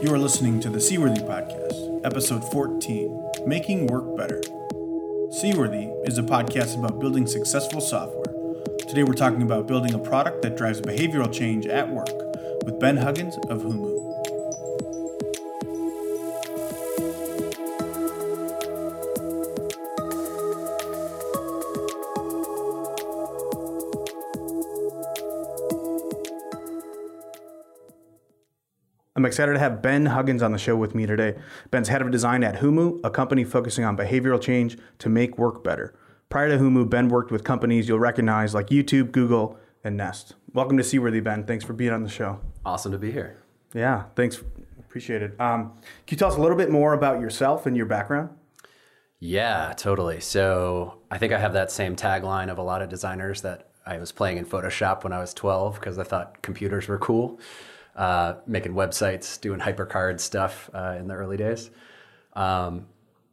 You are listening to the Seaworthy Podcast, episode 14 Making Work Better. Seaworthy is a podcast about building successful software. Today we're talking about building a product that drives behavioral change at work with Ben Huggins of Humu. Excited to have Ben Huggins on the show with me today. Ben's head of design at Humu, a company focusing on behavioral change to make work better. Prior to Humu, Ben worked with companies you'll recognize like YouTube, Google, and Nest. Welcome to Seaworthy, Ben. Thanks for being on the show. Awesome to be here. Yeah, thanks. Appreciate it. Um, can you tell us a little bit more about yourself and your background? Yeah, totally. So I think I have that same tagline of a lot of designers that I was playing in Photoshop when I was 12 because I thought computers were cool uh, making websites, doing HyperCard stuff uh, in the early days. Um,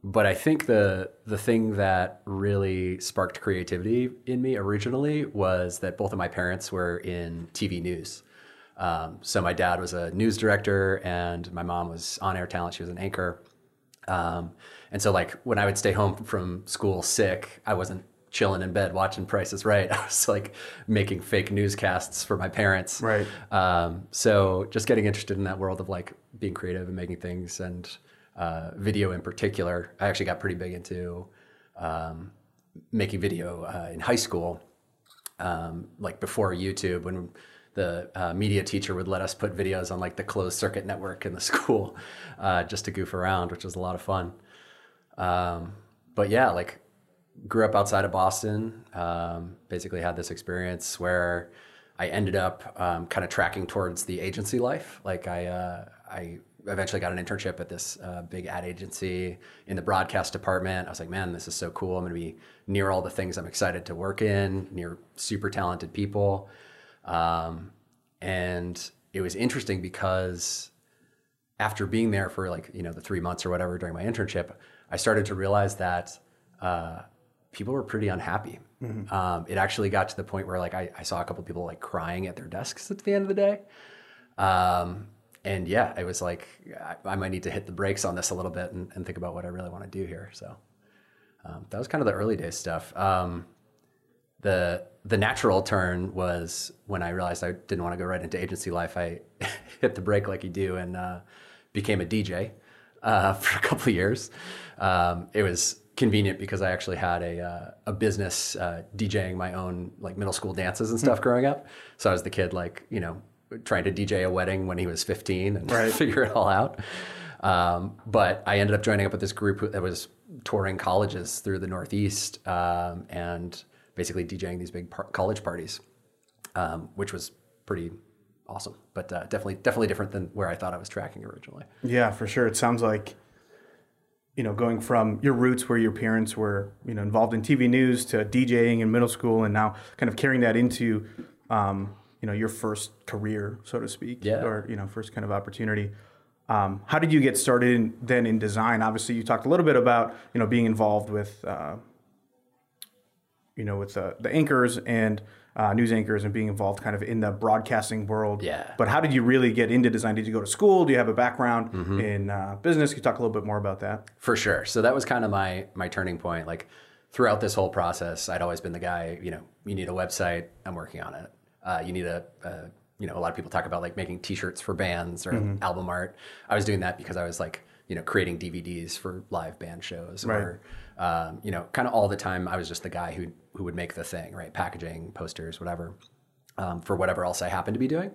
but I think the the thing that really sparked creativity in me originally was that both of my parents were in TV news. Um, so my dad was a news director, and my mom was on air talent. She was an anchor. Um, and so, like when I would stay home from school sick, I wasn't chilling in bed watching Price is Right. I was like making fake newscasts for my parents. Right. Um, so just getting interested in that world of like being creative and making things and uh, video in particular. I actually got pretty big into um, making video uh, in high school, um, like before YouTube when the uh, media teacher would let us put videos on like the closed circuit network in the school uh, just to goof around, which was a lot of fun. Um, but yeah, like grew up outside of Boston. Um, basically, had this experience where I ended up um, kind of tracking towards the agency life. Like I, uh, I eventually got an internship at this uh, big ad agency in the broadcast department. I was like, man, this is so cool. I'm going to be near all the things I'm excited to work in, near super talented people. Um, and it was interesting because after being there for like you know the three months or whatever during my internship, I started to realize that uh, people were pretty unhappy. Mm-hmm. Um, it actually got to the point where like I, I saw a couple people like crying at their desks at the end of the day. Um, and yeah, it was like I, I, might need to hit the brakes on this a little bit and, and think about what I really want to do here. So um, that was kind of the early days stuff. Um, the the natural turn was when I realized I didn't want to go right into agency life. I hit the brake like you do and uh, became a DJ uh, for a couple of years. Um, it was convenient because I actually had a uh, a business uh, DJing my own like middle school dances and stuff mm growing up. So I was the kid like you know trying to DJ a wedding when he was 15 and right. figure it all out. Um, but I ended up joining up with this group that was touring colleges through the Northeast um, and basically DJing these big par- college parties, um, which was pretty awesome. But uh, definitely definitely different than where I thought I was tracking originally. Yeah, for sure. It sounds like you know, going from your roots where your parents were, you know, involved in TV news to DJing in middle school, and now kind of carrying that into, um, you know, your first career, so to speak, yeah. or you know, first kind of opportunity. Um, how did you get started in, then in design? Obviously, you talked a little bit about you know being involved with, uh, you know, with the, the anchors and uh, news anchors and being involved kind of in the broadcasting world. Yeah. But how did you really get into design? Did you go to school? Do you have a background mm-hmm. in uh, business? Can you talk a little bit more about that? For sure. So that was kind of my my turning point. Like throughout this whole process, I'd always been the guy. You know, you need a website. I'm working on it. Uh, you need a, a, you know, a lot of people talk about like making T-shirts for bands or mm-hmm. album art. I was doing that because I was like, you know, creating DVDs for live band shows right. or um, you know, kind of all the time. I was just the guy who who would make the thing, right? Packaging, posters, whatever, um, for whatever else I happened to be doing.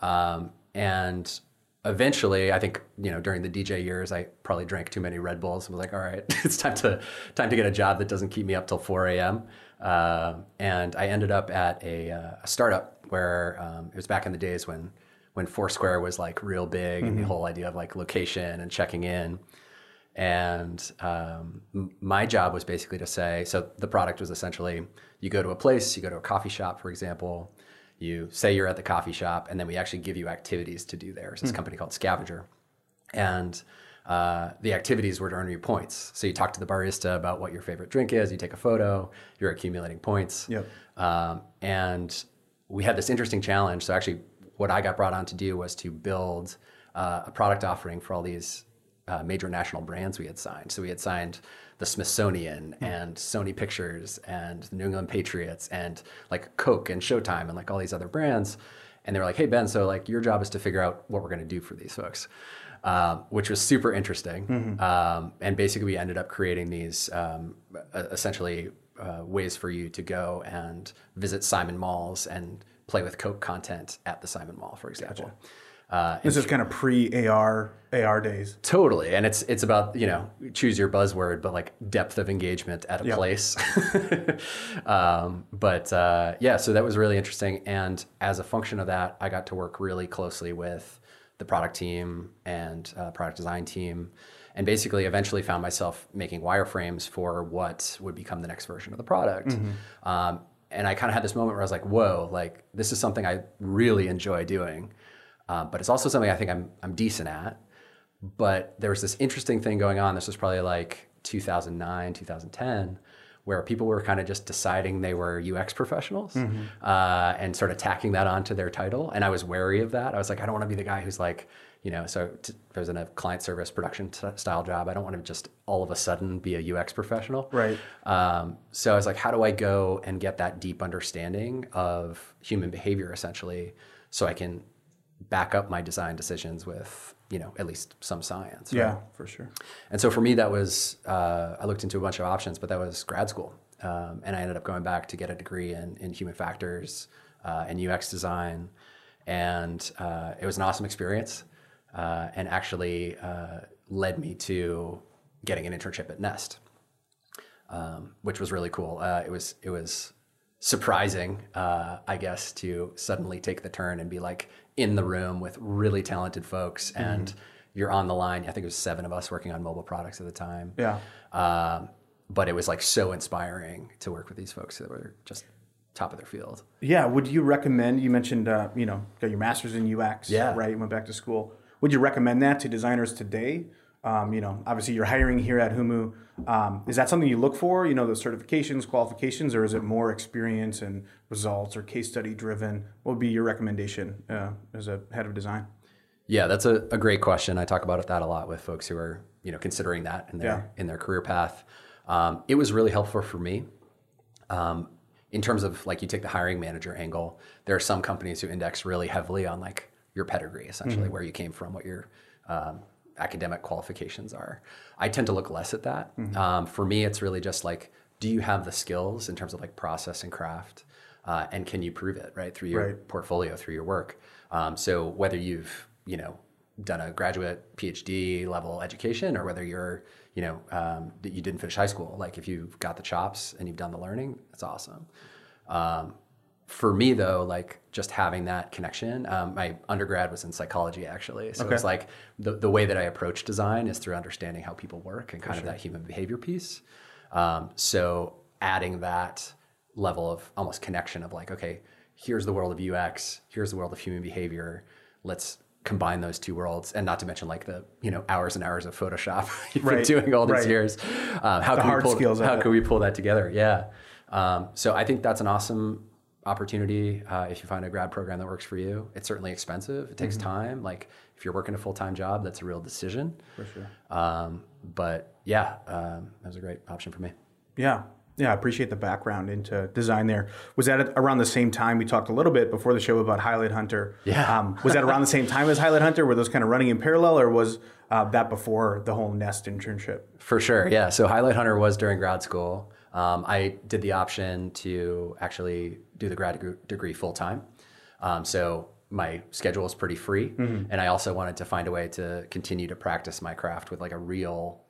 Um, and eventually, I think you know, during the DJ years, I probably drank too many Red Bulls and was like, all right, it's time to time to get a job that doesn't keep me up till 4 a.m. Uh, and I ended up at a, uh, a startup where um, it was back in the days when when Foursquare was like real big mm-hmm. and the mm-hmm. whole idea of like location and checking in. And um, my job was basically to say so the product was essentially you go to a place, you go to a coffee shop, for example, you say you're at the coffee shop, and then we actually give you activities to do there. It's this mm. company called SCVNGR. And uh, the activities were to earn you points. So you talk to the barista about what your favorite drink is, you take a photo, you're accumulating points. Yep. Um, and we had this interesting challenge. So actually, what I got brought on to do was to build uh, a product offering for all these uh, major national brands we had signed. So we had signed the Smithsonian and Sony Pictures and the New England Patriots and like Coke and Showtime and like all these other brands. And they were like, "Hey Ben, so like your job is to figure out what we're going to do for these folks," um, which was super interesting. Um, and basically, we ended up creating these um, essentially uh, ways for you to go and visit Simon Malls and play with Coke content at the Simon Mall, for example. Uh, This is kind of pre AR AR days. Totally, and it's it's about you know choose your buzzword, but like depth of engagement at a Yep. place. um, but uh, yeah, so that was really interesting, and as a function of that, I got to work really closely with the product team and uh, product design team, and basically eventually found myself making wireframes for what would become the next version of the product. Um, and I kind of had this moment where I was like, "Whoa! Like this is something I really enjoy doing." Uh, but it's also something I think I'm I'm decent at. But there was this interesting thing going on. This was probably like 2009, 2010, where people were kind of just deciding they were UX professionals uh, and sort of tacking that onto their title. And I was wary of that. I was like, I don't want to be the guy who's like, you know, so t- if I was in a client service production t- style job, I don't want to just all of a sudden be a UX professional. Right. Um, so I was like, how do I go and get that deep understanding of human behavior essentially so I can back up my design decisions with, you know, at least some science. right? Yeah, for sure. And so for me, that was, uh, I looked into a bunch of options, but that was grad school. Um, and I ended up going back to get a degree in, in human factors uh, and UX design. And uh, it was an awesome experience uh, and actually uh, led me to getting an internship at Nest, um, which was really cool. Uh, it was, it was surprising, uh, I guess, to suddenly take the turn and be like in the room with really talented folks and you're on the line. I think it was seven of us working on mobile products at the time. Yeah. Um, but it was like so inspiring to work with these folks that were just top of their field. Yeah. Would you recommend? You mentioned, uh, you know, got your master's in UX. Yeah. Right. You went back to school. Would you recommend that to designers today? Um, you know, obviously you're hiring here at Humu. Um, is that something you look for? You know, the certifications, qualifications, or is it more experience and results or case study driven? What would be your recommendation uh, as a head of design? Yeah, that's a, a great question. I talk about that a lot with folks who are you know considering that in their in their career path. Um, it was really helpful for me. Um, in terms of like you take the hiring manager angle, there are some companies who index really heavily on like your pedigree, essentially where you came from, what your um, academic qualifications are. I tend to look less at that. Um, for me, it's really just like, do you have the skills in terms of like process and craft, uh, and can you prove it right through your Right. portfolio, through your work? Um, so whether you've you know done a graduate PhD level education or whether you're you know um, you didn't finish high school, like if you've got the chops and you've done the learning, that's awesome. Um, for me though, like just having that connection, um, my undergrad was in psychology actually. So it's like the, the way that I approach design is through understanding how people work and kind of that human behavior piece. Um, so adding that level of almost connection of like, okay, here's the world of UX, here's the world of human behavior. Let's combine those two worlds, and not to mention like the you know hours and hours of Photoshop you've Right, been doing all these right. years. Um, how can hard we pull, How can we pull that together? Yeah. Um, so I think that's an awesome opportunity uh, if you find a grad program that works for you. It's certainly expensive. It takes Mm-hmm. time. Like if you're working a full time job, that's a real decision. For sure. Um, but yeah, um, that was a great option for me. Yeah. Yeah, I appreciate the background into design there. Was that around the same time we talked a little bit before the show about Highlight Hunter? Yeah. Um, was that around the same time as Highlight Hunter? Were those kind of running in parallel or was uh, that before the whole Nest internship? For sure, yeah. So Highlight Hunter was during grad school. Um, I did the option to actually do the grad degree full time. Um, so my schedule is pretty free, and I also wanted to find a way to continue to practice my craft with like a real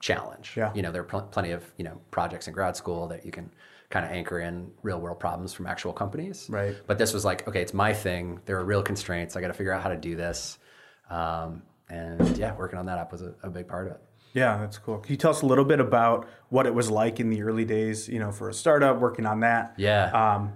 challenge. Yeah. You know, there are pl- plenty of you know projects in grad school that you can kind of anchor in real world problems from actual companies. Right. But this was like, okay, it's my thing. There are real constraints. I got to figure out how to do this. Um, and yeah, working on that app was a, a big part of it. Yeah, that's cool. Can you tell us a little bit about what it was like in the early days, you know, for a startup working on that? Yeah. Um,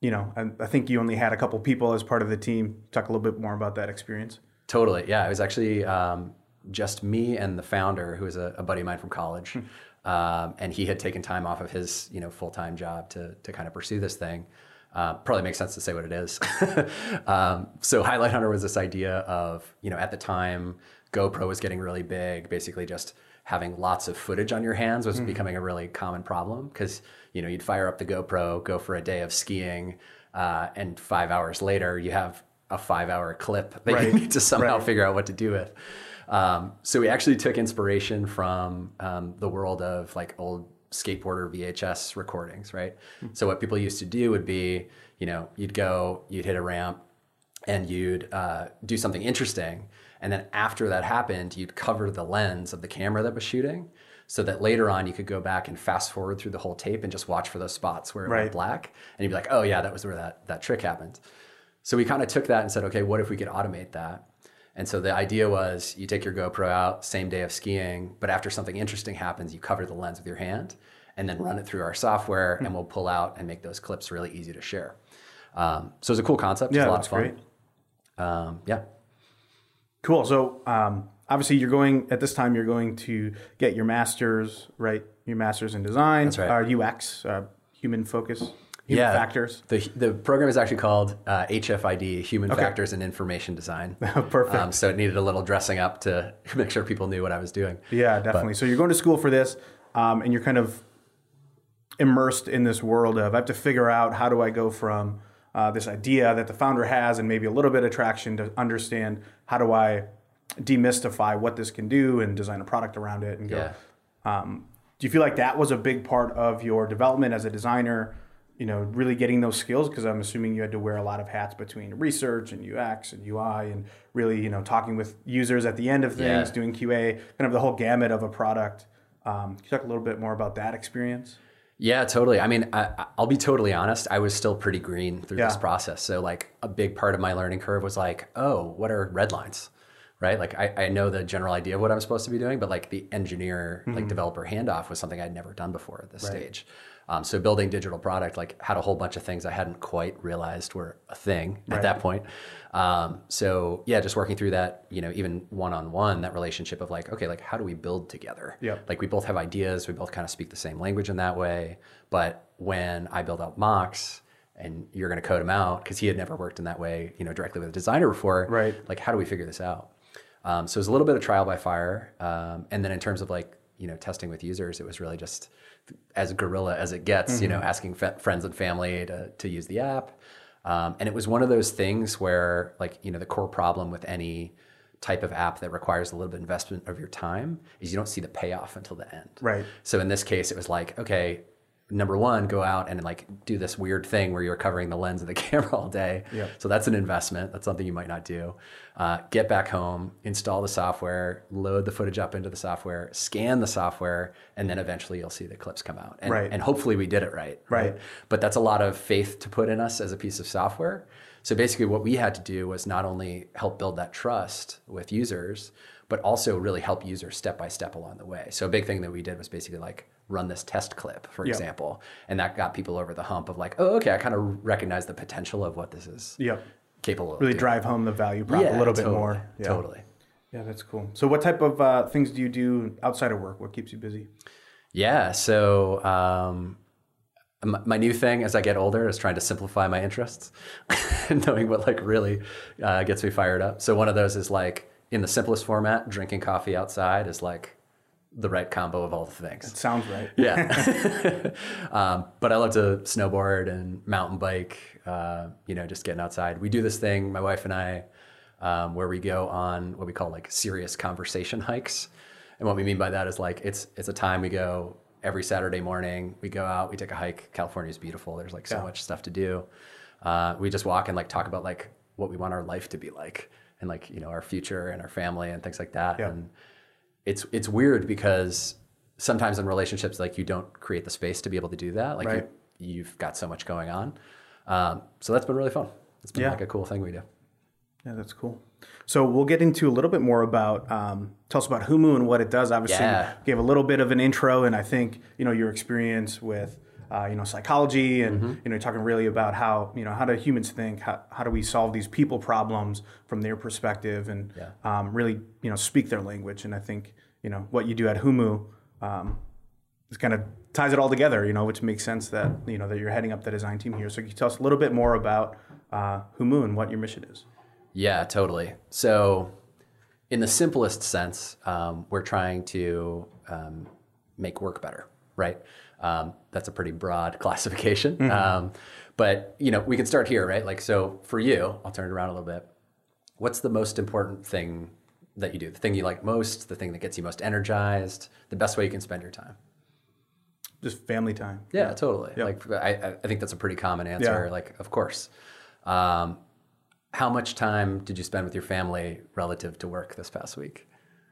you know, I, I think you only had a couple people as part of the team. Talk a little bit more about that experience. Totally. Yeah. It was actually um, just me and the founder, who is a, a buddy of mine from college. Um, and he had taken time off of his, you know, full-time job to, to kind of pursue this thing. Uh, probably makes sense to say what it is. um, so Highlight Hunter was this idea of, you know, at the time, GoPro was getting really big, basically just having lots of footage on your hands was mm-hmm. becoming a really common problem because, you know, you'd fire up the GoPro, go for a day of skiing, uh, and five hours later you have a five hour clip that right. you need to somehow right. figure out what to do with. Um, so we actually took inspiration from um, the world of like old skateboarder VHS recordings, right? Mm-hmm. So what people used to do would be, you know, you'd go, you'd hit a ramp, and you'd uh, do something interesting, and then after that happened, you'd cover the lens of the camera that was shooting, so that later on you could go back and fast forward through the whole tape and just watch for those spots where it right. went black, and you'd be like, oh yeah, that was where that that trick happened. So we kind of took that and said, okay, what if we could automate that? And so the idea was you take your GoPro out, same day of skiing, but after something interesting happens, you cover the lens with your hand and then run it through our software mm-hmm. and we'll pull out and make those clips really easy to share. Um, so it's a cool concept. Yeah, it's a lot that's of fun. great. Um, yeah. Cool. So um, obviously you're going at this time, you're going to get your master's, right? Your master's in design, That's right. uh, UX, uh, human focus human yeah, factors. The, the program is actually called uh, HFID, Human okay. Factors in Information Design. Perfect. Um, so it needed a little dressing up to make sure people knew what I was doing. Yeah, definitely. But, so you're going to school for this, um, and you're kind of immersed in this world of I have to figure out how do I go from uh, this idea that the founder has and maybe a little bit of traction to understand how do I demystify what this can do and design a product around it and go. Yeah. Um, do you feel like that was a big part of your development as a designer? you know, really getting those skills because I'm assuming you had to wear a lot of hats between research and UX and UI and really, you know, talking with users at the end of things, yeah. doing QA, kind of the whole gamut of a product. Um, can you talk a little bit more about that experience? Yeah, totally. I mean, I, will be totally honest. I was still pretty green through yeah. this process. So, like, a big part of my learning curve was like, oh, what are red lines? Right? Like, I, I know the general idea of what I'm supposed to be doing, but like the engineer, mm-hmm. like developer handoff was something I'd never done before at this right. stage. Um, so building digital product like had a whole bunch of things I hadn't quite realized were a thing right. at that point. Um, so yeah, just working through that, you know, even one on one, that relationship of like, okay, like how do we build together? Yeah. Like we both have ideas, we both kind of speak the same language in that way. But when I build out mocks and you're going to code them out because he had never worked in that way, you know, directly with a designer before. Right. Like how do we figure this out? Um, so it was a little bit of trial by fire, um, and then in terms of like you know testing with users, it was really just as guerrilla as it gets, mm-hmm. you know, mm-hmm. asking f- friends and family to, to use the app. Um, and it was one of those things where, like, you know, the core problem with any type of app that requires a little bit of investment of your time is you don't see the payoff until the end. Right. So in this case, it was like, okay, number one, go out and like do this weird thing where you're covering the lens of the camera all day. Yep. So that's an investment. That's something you might not do. Uh, get back home, install the software, load the footage up into the software, scan the software, and then eventually you'll see the clips come out. And, right. and hopefully we did it right, right. Right. But that's a lot of faith to put in us as a piece of software. So basically, what we had to do was not only help build that trust with users, but also really help users step by step along the way. So a big thing that we did was basically like run this test clip, for example. And that got people over the hump of like, oh, okay, I kind of recognize the potential of what this is yep. capable of. Really doing. drive home the value prop yeah, a little totally, bit more. Yeah. Totally. Yeah, that's cool. So, what type of uh, things do you do outside of work? What keeps you busy? Yeah, so um, my new thing as I get older is trying to simplify my interests, knowing what like really uh, gets me fired up. So one of those is like in the simplest format, drinking coffee outside is like the right combo of all the things. It sounds right. Yeah. um, but I love to snowboard and mountain bike, uh, you know, just getting outside. We do this thing, my wife and I, um, where we go on what we call like serious conversation hikes. And what we mean by that is like, it's, it's a time we go every Saturday morning, we go out, we take a hike. California is beautiful. There's like so yeah. much stuff to do. Uh, we just walk and like talk about like what we want our life to be like and like, you know, our future and our family and things like that. Yeah. And, it's it's weird because sometimes in relationships like you don't create the space to be able to do that like right. you, have got so much going on um, so that's been really fun it's been yeah. like a cool thing we do yeah that's cool so we'll get into a little bit more about um, tell us about humu and what it does obviously yeah. gave a little bit of an intro and i think you know your experience with uh, you know psychology and mm-hmm. you know talking really about how you know how do humans think how, how do we solve these people problems from their perspective and yeah. um, really you know speak their language and I think you know what you do at Humu um, this kind of ties it all together, you know, which makes sense that you know that you're heading up the design team here. So can you tell us a little bit more about uh, Humu and what your mission is? Yeah, totally. So, in the simplest sense, um, we're trying to um, make work better, right? Um, that's a pretty broad classification, Mm-hmm. um, but you know we can start here, right? Like, so for you, I'll turn it around a little bit. What's the most important thing that you do? The thing you like most, the thing that gets you most energized, the best way you can spend your time. Just family time. Yeah, totally. Like I, I think that's a pretty common answer. Yeah. Like, of course. Um, how much time did you spend with your family relative to work this past week?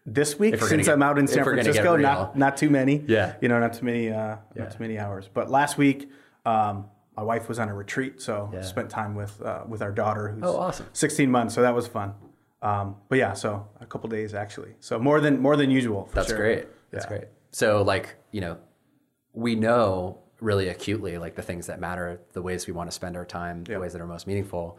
This week, If we're gonna since get- I'm out in San we're gonna get Francisco, not not too many. Yeah. you know, not too many, uh, not too many hours. But last week, um, my wife was on a retreat, so Yeah. spent time with uh, with our daughter, who's Oh, awesome. 16 months. So that was fun. Um, but yeah, so a couple days actually. So more than more than usual. For That's sure. great. That's Yeah. great. So, like, you know, we know really acutely like the things that matter, the ways we want to spend our time, the ways that are most meaningful.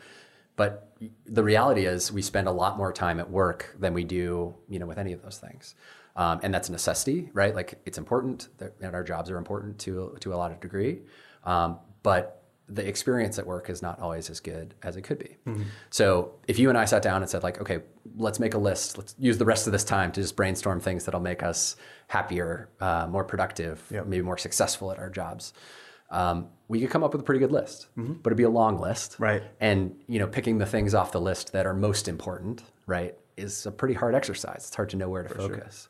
But the reality is, we spend a lot more time at work than we do, you know, with any of those things. Um, and that's a necessity, right? Like, it's important, that, and our jobs are important to to a lot of degree. Um, but the experience at work is not always as good as it could be. So if you and I sat down and said like, okay, let's make a list. Let's use the rest of this time to just brainstorm things that'll make us happier, uh, more productive, maybe more successful at our jobs. Um, we could come up with a pretty good list, but it'd be a long list, Right. And you know, picking the things off the list that are most important, right, is a pretty hard exercise. It's hard to know where to focus.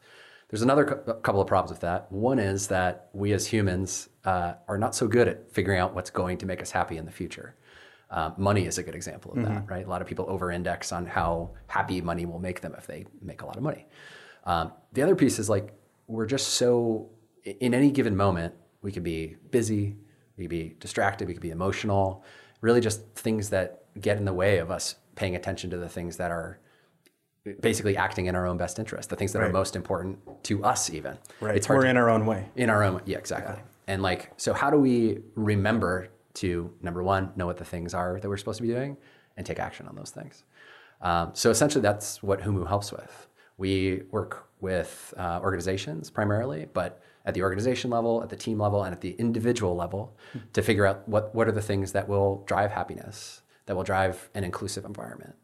There's another cou- couple of problems with that. One is that we as humans uh, are not so good at figuring out what's going to make us happy in the future. Um, money is a good example of that, right? A lot of people over-index on how happy money will make them if they make a lot of money. Um, the other piece is like we're just so in any given moment we could be busy, we could be distracted, we could be emotional, really just things that get in the way of us paying attention to the things that are basically acting in our own best interest, the things that are most important to us even. Right. It's hard We're to- in our own way. in our own yeah exactly and like so how do we remember to number one know what the things are that we're supposed to be doing and take action on those things um, so essentially that's what humu helps with we work with uh, organizations primarily but at the organization level at the team level and at the individual level to figure out what, what are the things that will drive happiness that will drive an inclusive environment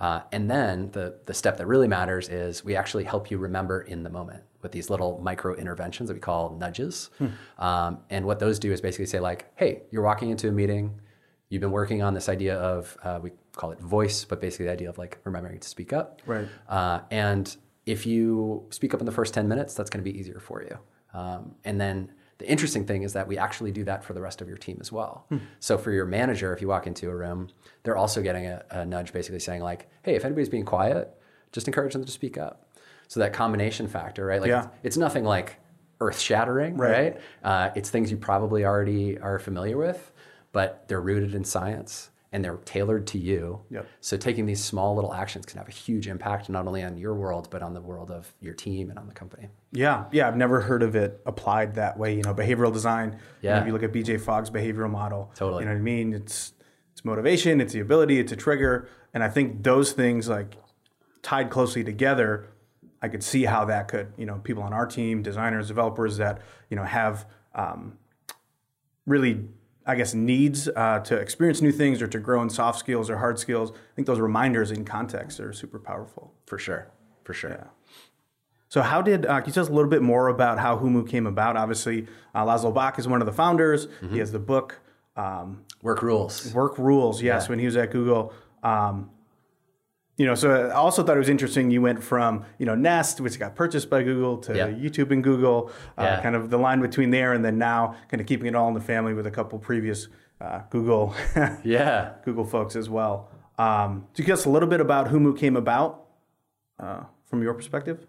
uh, and then the, the step that really matters is we actually help you remember in the moment with these little micro interventions that we call nudges. Um, and what those do is basically say, like, hey, you're walking into a meeting, you've been working on this idea of, uh, we call it voice, but basically the idea of like remembering to speak up. Right. Uh, and if you speak up in the first 10 minutes, that's going to be easier for you. Um, and then the interesting thing is that we actually do that for the rest of your team as well. So for your manager, if you walk into a room, they're also getting a, a nudge basically saying like, hey, if anybody's being quiet, just encourage them to speak up. So that combination factor, right? Like Yeah. it's, it's nothing like earth shattering, Right. right? Uh, it's things you probably already are familiar with, but they're rooted in science and they're tailored to you. Yep. So taking these small little actions can have a huge impact not only on your world but on the world of your team and on the company. Yeah, yeah, I've never heard of it applied that way. You know, behavioral design. you know, Yeah. if you look at BJ Fogg's behavioral model, Totally. You know what I mean? It's it's motivation, it's the ability, it's a trigger, and I think those things like tied closely together. I could see how that could, you know, people on our team, designers, developers that you know have um, really, I guess, needs uh, to experience new things or to grow in soft skills or hard skills. I think those reminders in context are super powerful. For sure. For sure. Yeah. So, how did uh, can you tell us a little bit more about how Humu came about? Obviously, uh, Laszlo Bock is one of the founders. Mm-hmm. He has the book um, Work rules. Work Rules. Yes, when he was at Google. Um, you know, so I also thought it was interesting. You went from you know Nest, which got purchased by Google, to Yeah. YouTube and Google. Uh, Yeah. Kind of the line between there, and then now kind of keeping it all in the family with a couple previous uh, Google Yeah. Google folks as well. Um, so, you us a little bit about Humu came about uh, from your perspective?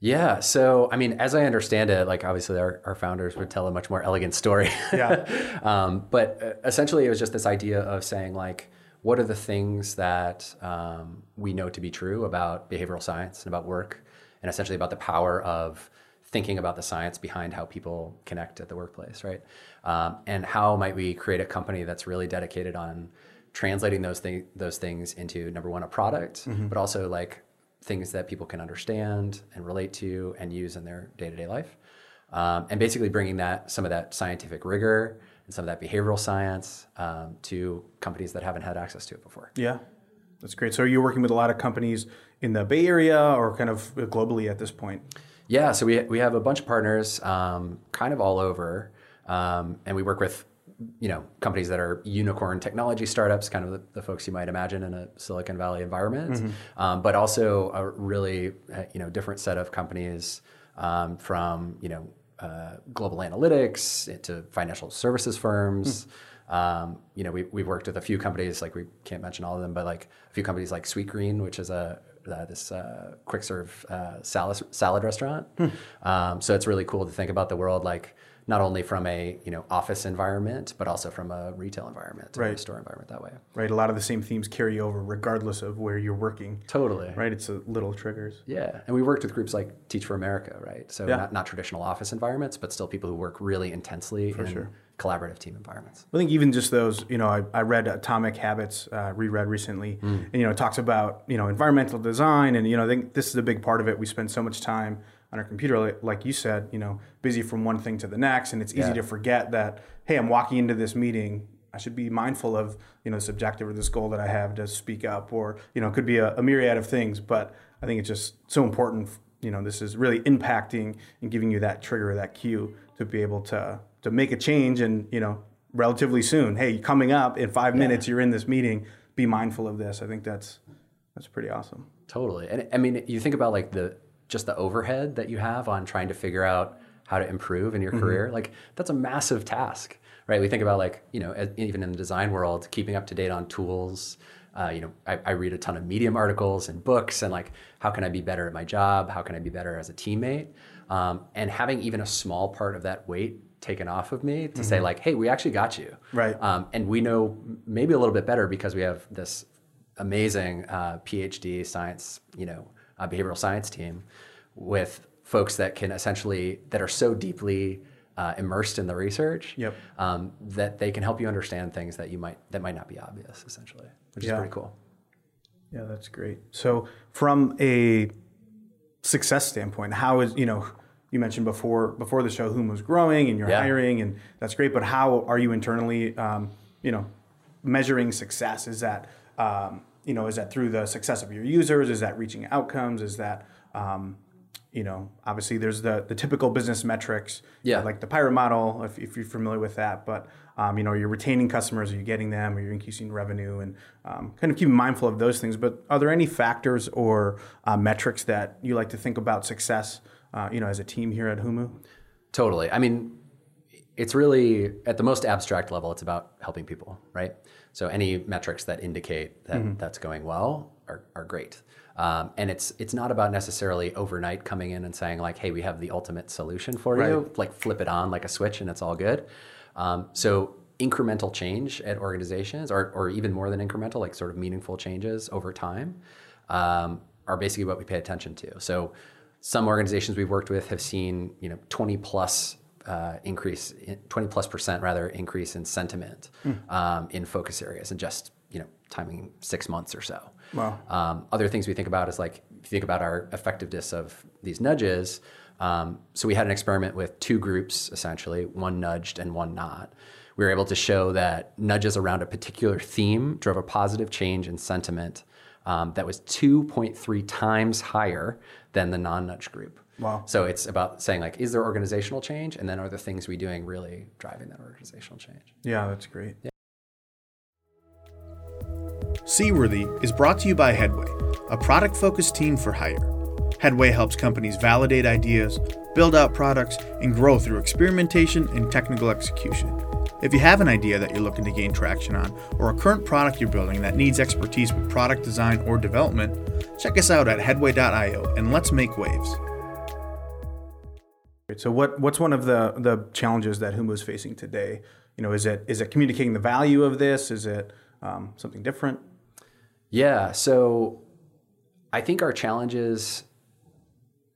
Yeah. So, I mean, as I understand it, like obviously our, our founders would tell a much more elegant story. Yeah. um, but uh, essentially, it was just this idea of saying, like, what are the things that um, we know to be true about behavioral science and about work, and essentially about the power of thinking about the science behind how people connect at the workplace, right? Um, and how might we create a company that's really dedicated on translating those things those things into number one a product, but also like things that people can understand and relate to and use in their day to day life. um, and basically bringing that some of that scientific rigor and some of that behavioral science um, to companies that haven't had access to it before. Yeah, that's great. So, are you working with a lot of companies in the Bay Area or kind of globally at this point? Yeah, so we, we have a bunch of partners um, kind of all over, um, and we work with you know companies that are unicorn technology startups, kind of the, the folks you might imagine in a Silicon Valley environment, mm-hmm. um, but also a really uh, you know different set of companies um, from you know uh, global analytics to financial services firms. Mm. Um, you know, we, we've worked with a few companies, like we can't mention all of them, but like a few companies like Sweetgreen, which is a uh, this uh, quick serve uh, salad salad restaurant. Hmm. Um, so it's really cool to think about the world like not only from a you know office environment, but also from a retail environment, right. a store environment that way. Right. A lot of the same themes carry over regardless of where you're working. Totally. Right. It's a little triggers. Yeah, and we worked with groups like Teach for America, right? So yeah. not, not traditional office environments, but still people who work really intensely for in sure. collaborative team environments. I think even just those, you know, I, I read Atomic Habits, uh, reread recently, mm. and you know, it talks about you know environmental design, and you know, I think this is a big part of it. We spend so much time on our computer, like you said, you know, busy from one thing to the next, and it's easy yeah. to forget that, hey, I'm walking into this meeting. I should be mindful of, you know, this objective or this goal that I have to speak up, or you know, it could be a, a myriad of things. But I think it's just so important. You know, this is really impacting and giving you that trigger, that cue to be able to to make a change, and you know, relatively soon. Hey, coming up in five yeah. minutes, you're in this meeting. Be mindful of this. I think that's that's pretty awesome. Totally, and I mean, you think about like the just the overhead that you have on trying to figure out how to improve in your mm-hmm. career like that's a massive task right? We think about like you know even in the design world keeping up to date on tools uh, you know I, I, read a ton of medium articles and books and like how can i be better at my job? How can i be better as a teammate? Um, and having even a small part of that weight taken off of me to mm-hmm. say like hey we actually got you. Right. Um, and we know maybe a little bit better because we have this amazing uh, phd science you know uh, behavioral science team with folks that can essentially that are so deeply uh, immersed in the research yep. um, that they can help you understand things that you might that might not be obvious essentially which yeah. is pretty cool yeah that's great so from a success standpoint how is you know you mentioned before before the show Humu was growing and you're yeah. hiring and that's great but how are you internally um, you know measuring success is that um, you know is that through the success of your users is that reaching outcomes is that um, you know, obviously there's the, the typical business metrics, yeah. like the pirate model, if, if you're familiar with that. But, um, you know, you're retaining customers, are you getting them, or you're increasing revenue, and um, kind of keeping mindful of those things. But are there any factors or uh, metrics that you like to think about success, uh, you know, as a team here at Humu? Totally. I mean, it's really at the most abstract level, it's about helping people, right? So any metrics that indicate that mm-hmm. that's going well are, are great. Um, and it's it's not about necessarily overnight coming in and saying like, hey, we have the ultimate solution for right. you, like flip it on like a switch and it's all good. Um, so incremental change at organizations, or or even more than incremental, like sort of meaningful changes over time, um, are basically what we pay attention to. So some organizations we've worked with have seen you know 20 plus uh, increase, 20 plus percent rather increase in sentiment mm. um, in focus areas and just you know timing six months or so. Wow. Um, other things we think about is like if you think about our effectiveness of these nudges. Um, so we had an experiment with two groups essentially, one nudged and one not. We were able to show that nudges around a particular theme drove a positive change in sentiment um, that was 2.3 times higher than the non-nudge group. Wow. So it's about saying like, is there organizational change, and then are the things we doing really driving that organizational change? Yeah, that's great. Yeah. Seaworthy is brought to you by Headway, a product focused team for hire. Headway helps companies validate ideas, build out products, and grow through experimentation and technical execution. If you have an idea that you're looking to gain traction on, or a current product you're building that needs expertise with product design or development, check us out at headway.io and let's make waves. So, what, what's one of the, the challenges that Humu is facing today? You know, is it is it communicating the value of this? Is it um, something different? Yeah. So I think our challenges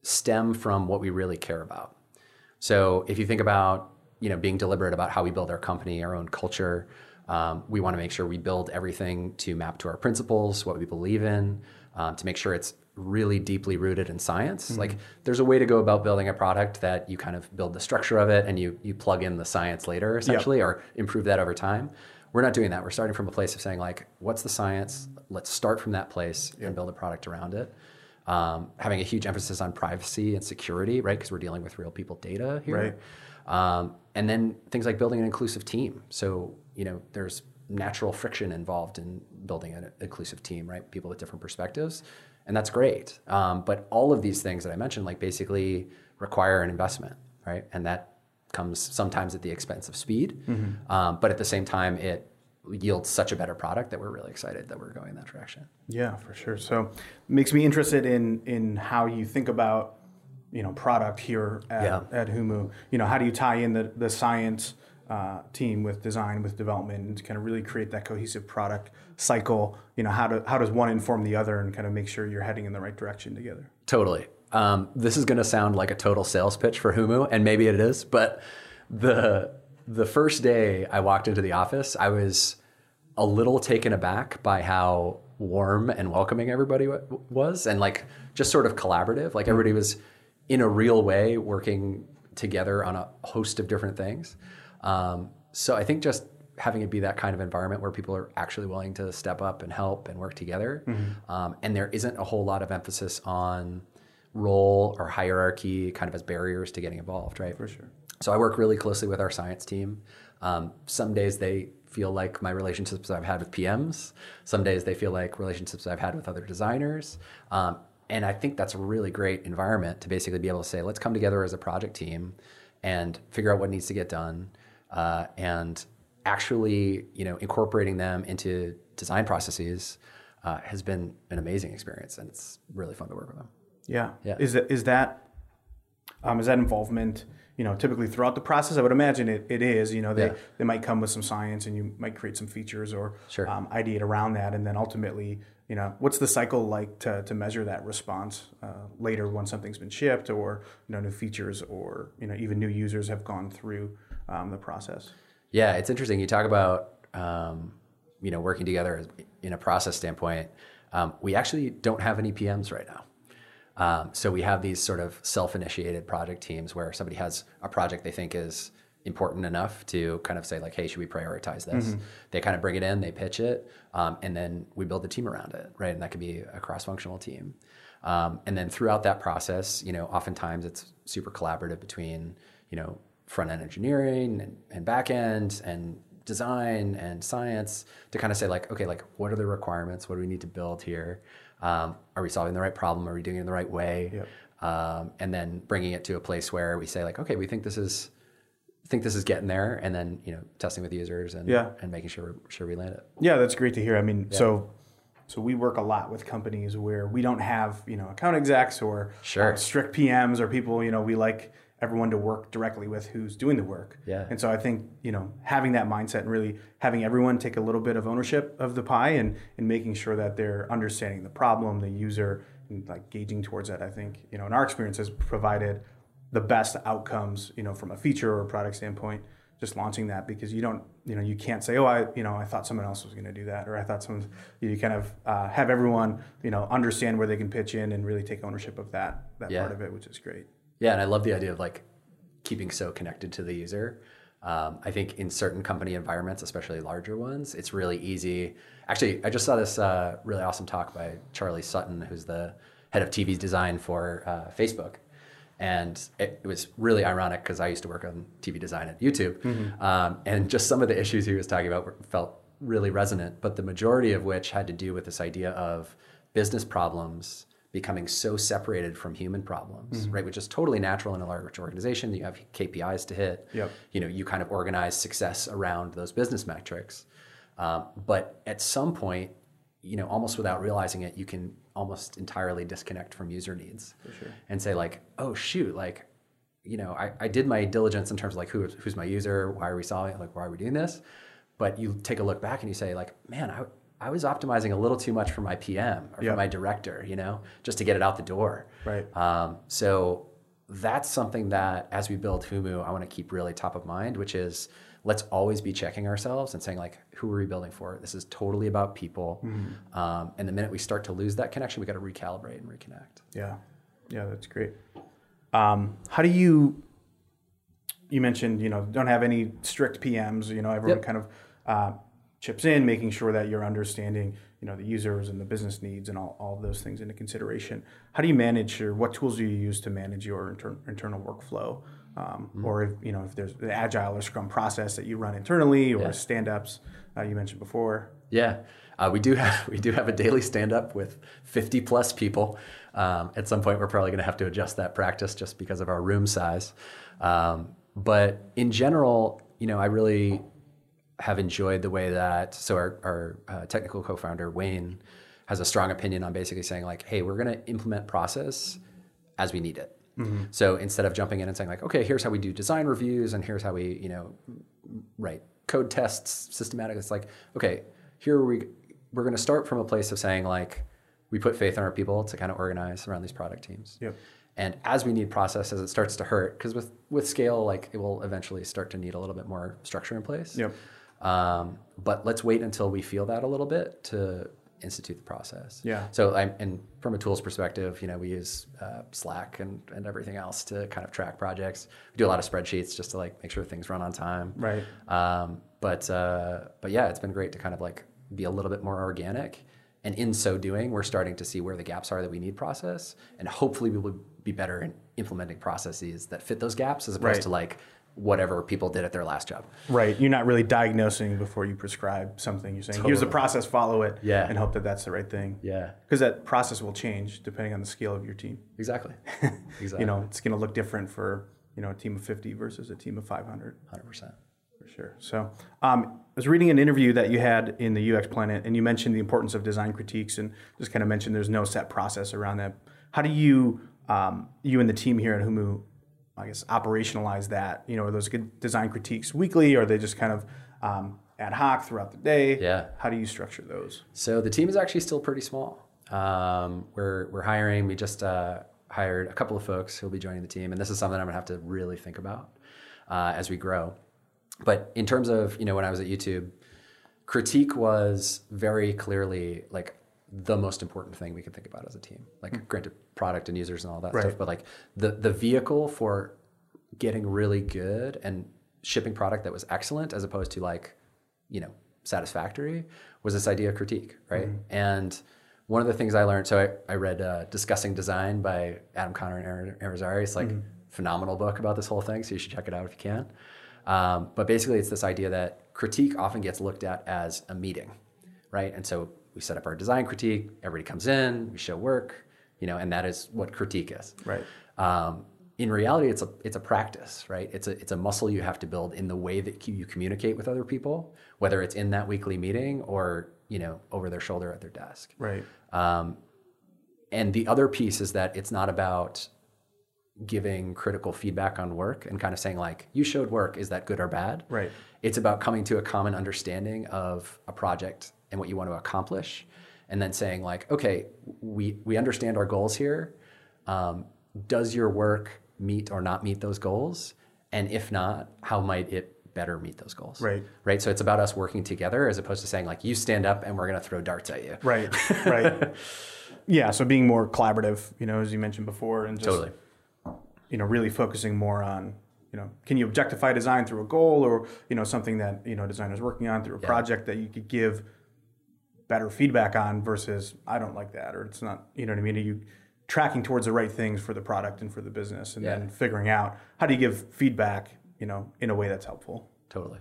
stem from what we really care about. So if you think about you know being deliberate about how we build our company, our own culture, um, we want to make sure we build everything to map to our principles, what we believe in, um, to make sure it's really deeply rooted in science. Mm-hmm. Like there's a way to go about building a product that you kind of build the structure of it and you you plug in the science later essentially yep. or improve that over time. We're not doing that. We're starting from a place of saying like, what's the science? Let's start from that place yep. and build a product around it. Um, having a huge emphasis on privacy and security, right? Because we're dealing with real people data here. Right. Um, and then things like building an inclusive team. So you know, there's natural friction involved in building an inclusive team, right? People with different perspectives, and that's great. Um, but all of these things that I mentioned, like basically require an investment, right? And that comes sometimes at the expense of speed, mm-hmm. um, but at the same time, it yields such a better product that we're really excited that we're going that direction. Yeah, for sure. So, makes me interested in in how you think about you know product here at, yeah. at Humu. You know, how do you tie in the the science? uh, team with design with development and to kind of really create that cohesive product cycle you know how do how does one inform the other and kind of make sure you're heading in the right direction together? Totally. Um, this is going to sound like a total sales pitch for humu and maybe it is but the the first day i walked into the office i was a little taken aback by how warm and welcoming everybody w- was and like just sort of collaborative. Like everybody was in a real way working together on a host of different things. Um, so I think just having it be that kind of environment where people are actually willing to step up and help and work together, mm-hmm. um, and there isn't a whole lot of emphasis on role or hierarchy kind of as barriers to getting involved, right? For sure. So I work really closely with our science team. Um, some days they feel like my relationships I've had with PMs. Some days they feel like relationships I've had with other designers. Um, and I think that's a really great environment to basically be able to say, let's come together as a project team and figure out what needs to get done uh, and actually, you know, incorporating them into design processes uh, has been an amazing experience, and it's really fun to work with them. Yeah, yeah. Is that is that um, is that involvement? You know, typically throughout the process, I would imagine it, it is. You know, they, yeah. they might come with some science, and you might create some features or sure. um, ideate around that, and then ultimately, you know, what's the cycle like to, to measure that response uh, later when something's been shipped, or you know, new features, or you know, even new users have gone through um, the process. Yeah, it's interesting. You talk about um, you know working together in a process standpoint. Um, we actually don't have any PMs right now. Um, so we have these sort of self-initiated project teams where somebody has a project they think is important enough to kind of say like, hey, should we prioritize this? Mm-hmm. They kind of bring it in, they pitch it, um, and then we build the team around it, right? And that could be a cross-functional team. Um, and then throughout that process, you know, oftentimes it's super collaborative between, you know, front end engineering and, and back end and design and science to kind of say like okay like what are the requirements what do we need to build here um, are we solving the right problem are we doing it in the right way yep. um, and then bringing it to a place where we say like okay we think this is think this is getting there and then you know testing with users and yeah. and making sure sure we land it yeah that's great to hear i mean yeah. so so we work a lot with companies where we don't have you know account execs or sure. uh, strict pms or people you know we like everyone to work directly with who's doing the work. Yeah. And so I think, you know, having that mindset and really having everyone take a little bit of ownership of the pie and, and making sure that they're understanding the problem, the user, and like gauging towards that, I think, you know, in our experience has provided the best outcomes, you know, from a feature or a product standpoint, just launching that because you don't, you know, you can't say, oh, I, you know, I thought someone else was going to do that, or I thought someone, you kind of uh, have everyone, you know, understand where they can pitch in and really take ownership of that, that yeah. part of it, which is great. Yeah, and I love the idea of like keeping so connected to the user. Um, I think in certain company environments, especially larger ones, it's really easy. Actually, I just saw this uh, really awesome talk by Charlie Sutton, who's the head of TV design for uh, Facebook. And it, it, was really ironic because I used to work on TV design at YouTube. Mm-hmm. Um, and just some of the issues he was talking about were, felt really resonant, but the majority of which had to do with this idea of business problems becoming so separated from human problems, mm-hmm. right? Which is totally natural in a large organization. You have KPIs to hit. Yep. You know, you kind of organize success around those business metrics. Um, but at some point, you know, almost without realizing it, you can almost entirely disconnect from user needs sure. and say like, oh shoot, like, you know, I, I did my diligence in terms of like who, who's my user, why are we solving, like why are we doing this? But you take a look back and you say like, man, I, I was optimizing a little too much for my PM or yep. for my director, you know, just to get it out the door. Right. Um, so that's something that as we build Humu, I want to keep really top of mind, which is let's always be checking ourselves and saying like, who are we building for? This is totally about people. Mm-hmm. Um, and the minute we start to lose that connection, we got to recalibrate and reconnect. Yeah, yeah, that's great. Um, how do you? You mentioned you know don't have any strict PMs. You know everyone Yep. kind of uh, chips in, making sure that you're understanding you know the users and the business needs and all, all of those things into consideration. How do you manage your what tools do you use to manage your inter- internal workflow? Um, Or if you know if there's the agile or Scrum process that you run internally or Yeah. stand ups uh, you mentioned before. Yeah, uh, we do have we do have a daily stand up with 50 plus people. Um, at some point, we're probably going to have to adjust that practice just because of our room size. Um, but in general, you know, I really have enjoyed the way that so our, our uh, technical co-founder Wayne has a strong opinion on basically saying like, hey, we're going to implement process as we need it. So instead of jumping in and saying like, okay, here's how we do design reviews and here's how we, you know, write code tests systematically. It's like, okay, here we we're going to start from a place of saying like, we put faith in our people to kind of organize around these product teams. Yep. And as we need process, as it starts to hurt, because with with scale, like it will eventually start to need a little bit more structure in place. Yep. Um, but let's wait until we feel that a little bit to institute the process. Yeah. So I'm and from a tools perspective, you know, we use uh, Slack and, and everything else to kind of track projects. We do a lot of spreadsheets just to like make sure things run on time. Right. Um, but uh, but yeah, it's been great to kind of like be a little bit more organic. And in so doing, we're starting to see where the gaps are that we need process, and hopefully we will be better in implementing processes that fit those gaps as opposed Right. to like whatever people did at their last job. Right. You're not really diagnosing before you prescribe something. You're saying, here's the process, follow it, Yeah. and hope that that's the right thing. Yeah, Because that process will change depending on the scale of your team. exactly. Exactly. You know, it's going to look different for, you know, a team of 50 versus a team of 500 hundred percent. for sure. So um, I was reading an interview that you had in the UX Planet, and you mentioned the importance of design critiques and just kind of mentioned there's no set process around that. How do you, um, you and the team here at Humu, I guess, operationalize that? You know, are those good design critiques weekly, or are they just kind of um, ad hoc throughout the day? Yeah. How do you structure those? So the team is actually still pretty small. Um, we're we're hiring. We just uh, hired a couple of folks who will be joining the team, and this is something I'm gonna have to really think about uh, as we grow. But in terms of you know when I was at YouTube, critique was very clearly like the most important thing we could think about as a team. Like granted, product and users and all that Right. stuff, but like the the vehicle for getting really good and shipping product that was excellent as opposed to like you know satisfactory was this idea of critique right? And one of the things i learned so i, I read uh, discussing design by adam connor and aaron Irizarry it's like phenomenal book about this whole thing so you should check it out if you can. Um, but basically it's this idea that critique often gets looked at as a meeting right? And so we set up our design critique everybody comes in we show work you know and that is what critique is Right. um, in reality, it's a it's a practice, right? It's a it's a muscle you have to build in the way that you communicate with other people, whether it's in that weekly meeting or you know over their shoulder at their desk. Right. Um, and the other piece is that it's not about giving critical feedback on work and kind of saying like you showed work is that good or bad Right. it's about coming to a common understanding of a project and what you want to accomplish and then saying like okay we we understand our goals here um, does your work meet or not meet those goals and if not how might it better meet those goals Right. right so it's about us working together as opposed to saying like you stand up and we're going to throw darts at you Right. Right. yeah. So being more collaborative, you know, as you mentioned before, and just totally you know, really focusing more on, you know, can you objectify design through a goal or, you know, something that, you know, designers working on through a project that you could give better feedback on versus I don't like that or it's not, you know what I mean? Are you tracking towards the right things for the product and for the business and Yeah. then figuring out how do you give feedback, you know, in a way that's helpful? totally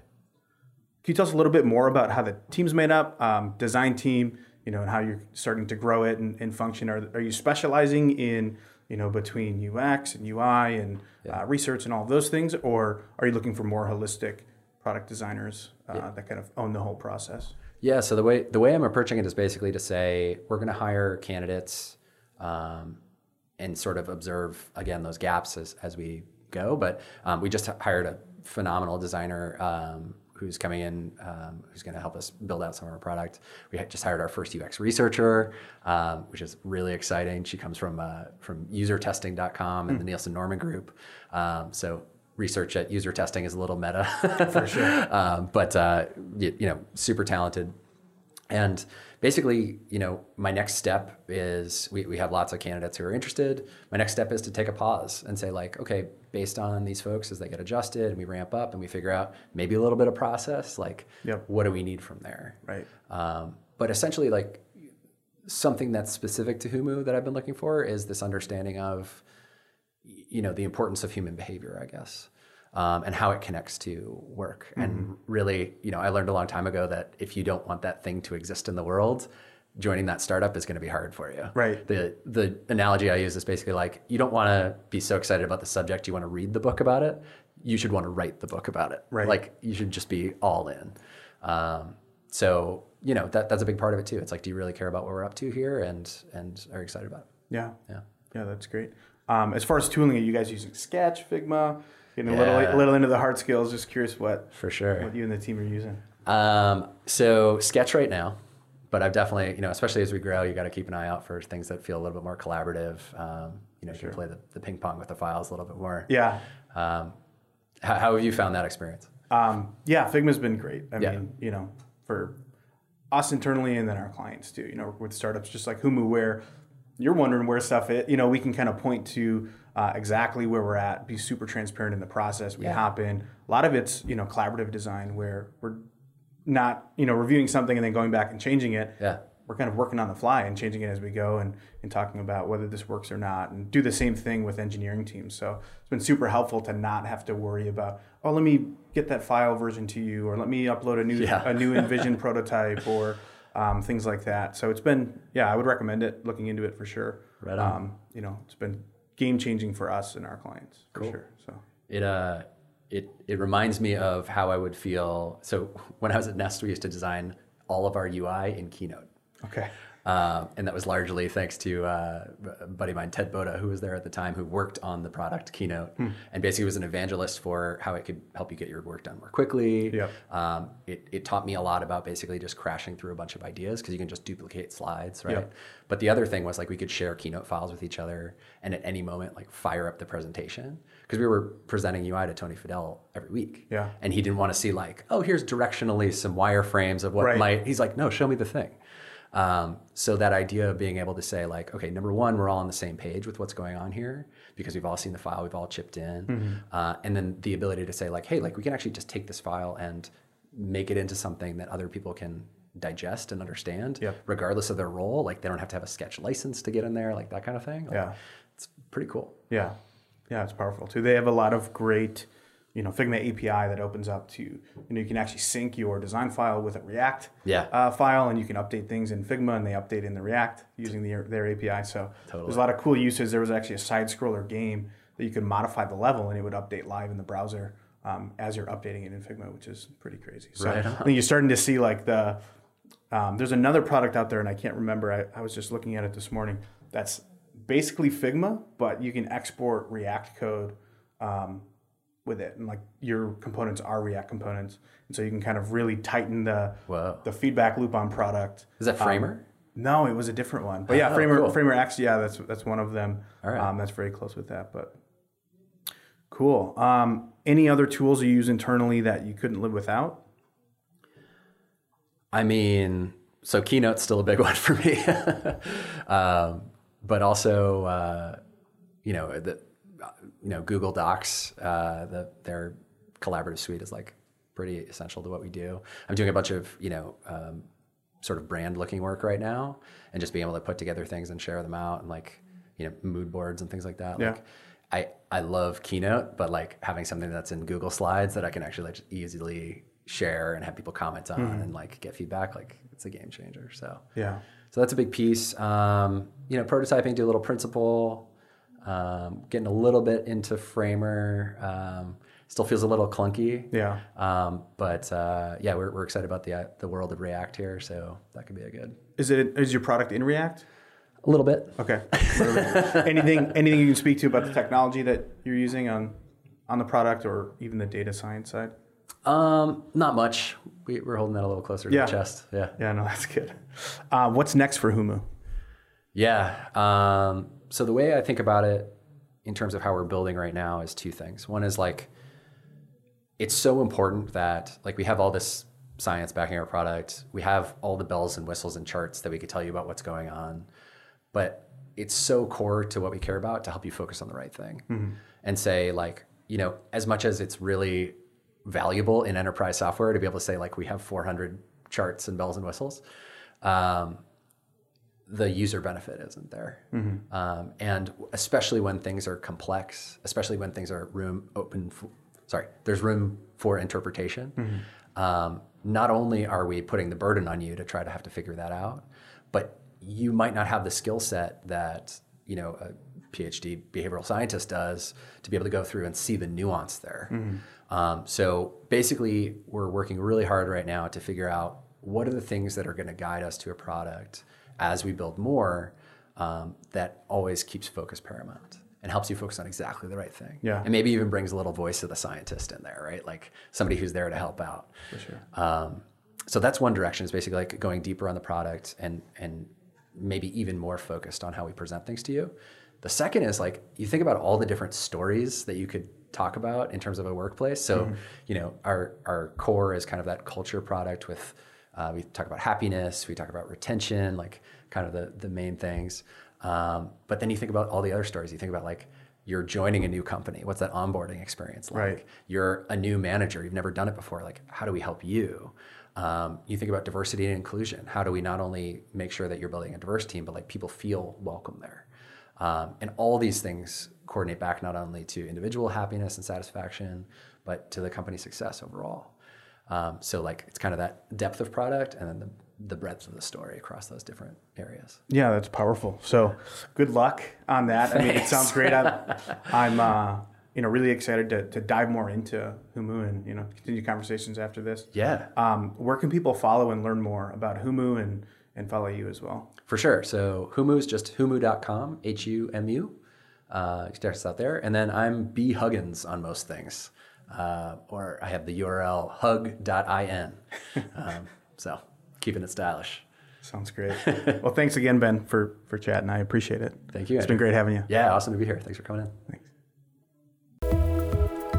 Can you tell us a little bit more about how the team's made up, um, design team, you know, and how you're starting to grow it and, and function? Are, are you specializing in, you know, between UX and UI and uh, research and all those things, or are you looking for more holistic product designers uh, that kind of own the whole process? Yeah, so the way the way I'm approaching it is basically to say we're going to hire candidates um, and sort of observe again those gaps as, as we go. But um, we just hired a phenomenal designer um, who's coming in, um, who's going to help us build out some of our product. We just hired our first UX researcher, um, which is really exciting. She comes from uh, from usertesting.com and the Nielsen Norman Group, um, so research at user testing is a little meta for sure. um, but uh, you, you know, super talented. And basically, you know, my next step is we, we have lots of candidates who are interested. My next step is to take a pause and say, like, okay, based on these folks as they get adjusted and we ramp up and we figure out maybe a little bit of process, like, Yep. what do we need from there? Right. Um, but essentially, like something that's specific to Humu that I've been looking for is this understanding of, you know, the importance of human behavior, I guess, um, and how it connects to work. And really, you know, I learned a long time ago that if you don't want that thing to exist in the world, joining that startup is going to be hard for you. Right. The the analogy I use is basically like you don't want to be so excited about the subject you want to read the book about it. You should want to write the book about it. Right. Like you should just be all in. Um, so you know that that's a big part of it too. It's like, do you really care about what we're up to here, and and are excited about it? Yeah. Yeah. Yeah, that's great. Um, as far as tooling, are you guys using Sketch, Figma? Getting a little a little into the hard skills. Just curious what For sure. what you and the team are using. Um, so sketch right now, but I've definitely, you know, especially as we grow, you got to keep an eye out for things that feel a little bit more collaborative. Um, you know, you can play the, the ping pong with the files a little bit more. Yeah. Um, how, how have you found that experience? Um, yeah, Figma's been great. I Yeah. mean, you know, for us internally and then our clients too. You know, with startups just like Humu, where you're wondering where stuff is, you know, we can kind of point to uh, exactly where we're at, be super transparent in the process. We Yeah. hop in. A lot of it's you know collaborative design where we're not you know reviewing something and then going back and changing it. Yeah. We're kind of working on the fly and changing it as we go and, and talking about whether this works or not and do the same thing with engineering teams. So it's been super helpful to not have to worry about, oh, let me get that file version to you or let me upload a new Yeah. a new InVision prototype or um, things like that. So it's been, yeah, I would recommend it, looking into it for sure. Right on. Um, you know, it's been game changing for us and our clients for sure. So It uh, it it reminds me of how I would feel. So when I was at Nest, we used to design all of our UI in Keynote. okay, Um, and that was largely thanks to uh, a buddy of mine, Ted Boda, who was there at the time, who worked on the product Keynote, and basically was an evangelist for how it could help you get your work done more quickly. Yep. Um, it, it taught me a lot about basically just crashing through a bunch of ideas because you can just duplicate slides, right? Yep. But the other thing was like we could share Keynote files with each other, and at any moment like fire up the presentation because we were presenting UI to Tony Fadell every week. Yeah. And he didn't want to see like, oh, here's directionally some wireframes of what Right. might. He's like, no, show me the thing. Um, so that idea of being able to say like, okay, number one, we're all on the same page with what's going on here because we've all seen the file, we've all chipped in, Mm-hmm. uh, and then the ability to say like, hey, like we can actually just take this file and make it into something that other people can digest and understand, regardless of their role. Like they don't have to have a sketch license to get in there, like that kind of thing. Like, Yeah. it's pretty cool. Yeah, yeah, it's powerful too. They have a lot of great, you know, Figma API that opens up to, you know, you can actually sync your design file with a React Yeah. uh, file, and you can update things in Figma, and they update in the React using the, their API. So Totally. there's a lot of cool uses. There was actually a side scroller game that you could modify the level, and it would update live in the browser um, as you're updating it in Figma, which is pretty crazy. So Right. I think you're starting to see like the um, there's another product out there, and I can't remember. I, I was just looking at it this morning. That's basically Figma, but you can export React code um, with it, and like your components are React components, and so you can kind of really tighten the Whoa. the feedback loop on product. Is that Framer? No, it was a different one, but yeah, Oh, Framer cool. Framer X, yeah, that's that's one of them. All right. Um, that's very close with that, but cool. Um, any other tools you use internally that you couldn't live without? I mean, so Keynote's still a big one for me, um, but also, uh, you know, the you know Google Docs, uh, the their collaborative suite is like pretty essential to what we do. I'm doing a bunch of you know um, sort of brand looking work right now, and just being able to put together things and share them out, and like you know mood boards and things like that. Yeah. Like, I I love Keynote, but like having something that's in Google Slides that I can actually like easily share and have people comment on and like get feedback, like it's a game changer. So Yeah. so that's a big piece. Um, you know, prototyping, do a little principle, um, getting a little bit into Framer. Um, still feels a little clunky. Yeah. Um, but uh, yeah, we're, we're excited about the uh, the world of React here, so that could be a good Is it is your product in React? a little bit. Okay. anything anything you can speak to about the technology that you're using on on the product or even the data science side? Um, not much. We, we're holding that a little closer to the chest. Yeah. Yeah, no, that's good. Uh, what's next for Humu? Yeah. Um, so the way I think about it in terms of how we're building right now is two things. One is like it's so important that like we have all this science backing our product. We have all the bells and whistles and charts that we could tell you about what's going on, but it's so core to what we care about to help you focus on the right thing mm-hmm. and say like you know as much as it's really valuable in enterprise software to be able to say like we have 400 charts and bells and whistles um, the user benefit isn't there. Mm-hmm. Um, and especially when things are complex, especially when things are room open, for, sorry, there's room for interpretation. Mm-hmm. Um, not only are we putting the burden on you to try to have to figure that out, but you might not have the skill set that you know a PhD behavioral scientist does to be able to go through and see the nuance there. Mm-hmm. Um, so basically, we're working really hard right now to figure out what are the things that are going to guide us to a product as we build more um, that always keeps focus paramount and helps you focus on exactly the right thing. Yeah. And maybe even brings a little voice of the scientist in there, right? Like somebody who's there to help out. For sure. Um, so that's one direction is basically like going deeper on the product and and maybe even more focused on how we present things to you. The second is like you think about all the different stories that you could talk about in terms of a workplace. So, mm-hmm. you know, our our core is kind of that culture product with uh, we talk about happiness, we talk about retention, like kind of the, the main things. Um, but then you think about all the other stories. You think about like you're joining a new company. What's that onboarding experience like? Right. You're a new manager. You've never done it before. Like, how do we help you? Um, you think about diversity and inclusion. How do we not only make sure that you're building a diverse team, but like people feel welcome there? Um, and all these things coordinate back not only to individual happiness and satisfaction, but to the company success overall. Um, so like it's kind of that depth of product and then the, the breadth of the story across those different areas. Yeah, that's powerful. So good luck on that. Thanks. I mean, it sounds great. I'm, I'm uh, you know, really excited to, to dive more into Humu and, you know, continue conversations after this. Yeah. Um, where can people follow and learn more about Humu and, and follow you as well? For sure. So Humu is just humu.com, H-U-M-U. Uh, check us out there. And then I'm B Huggins on most things uh, or I have the URL hug.in. um, so keeping it stylish. Sounds great. well, thanks again, Ben, for for chatting. I appreciate it. Thank you. It's Andrew. been great having you. Yeah, awesome to be here. Thanks for coming in. Thanks.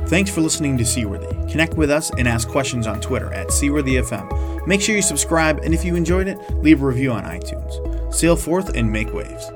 Thanks for listening to Seaworthy. Connect with us and ask questions on Twitter at SeaworthyFM. Make sure you subscribe, and if you enjoyed it, leave a review on iTunes. Sail forth and make waves.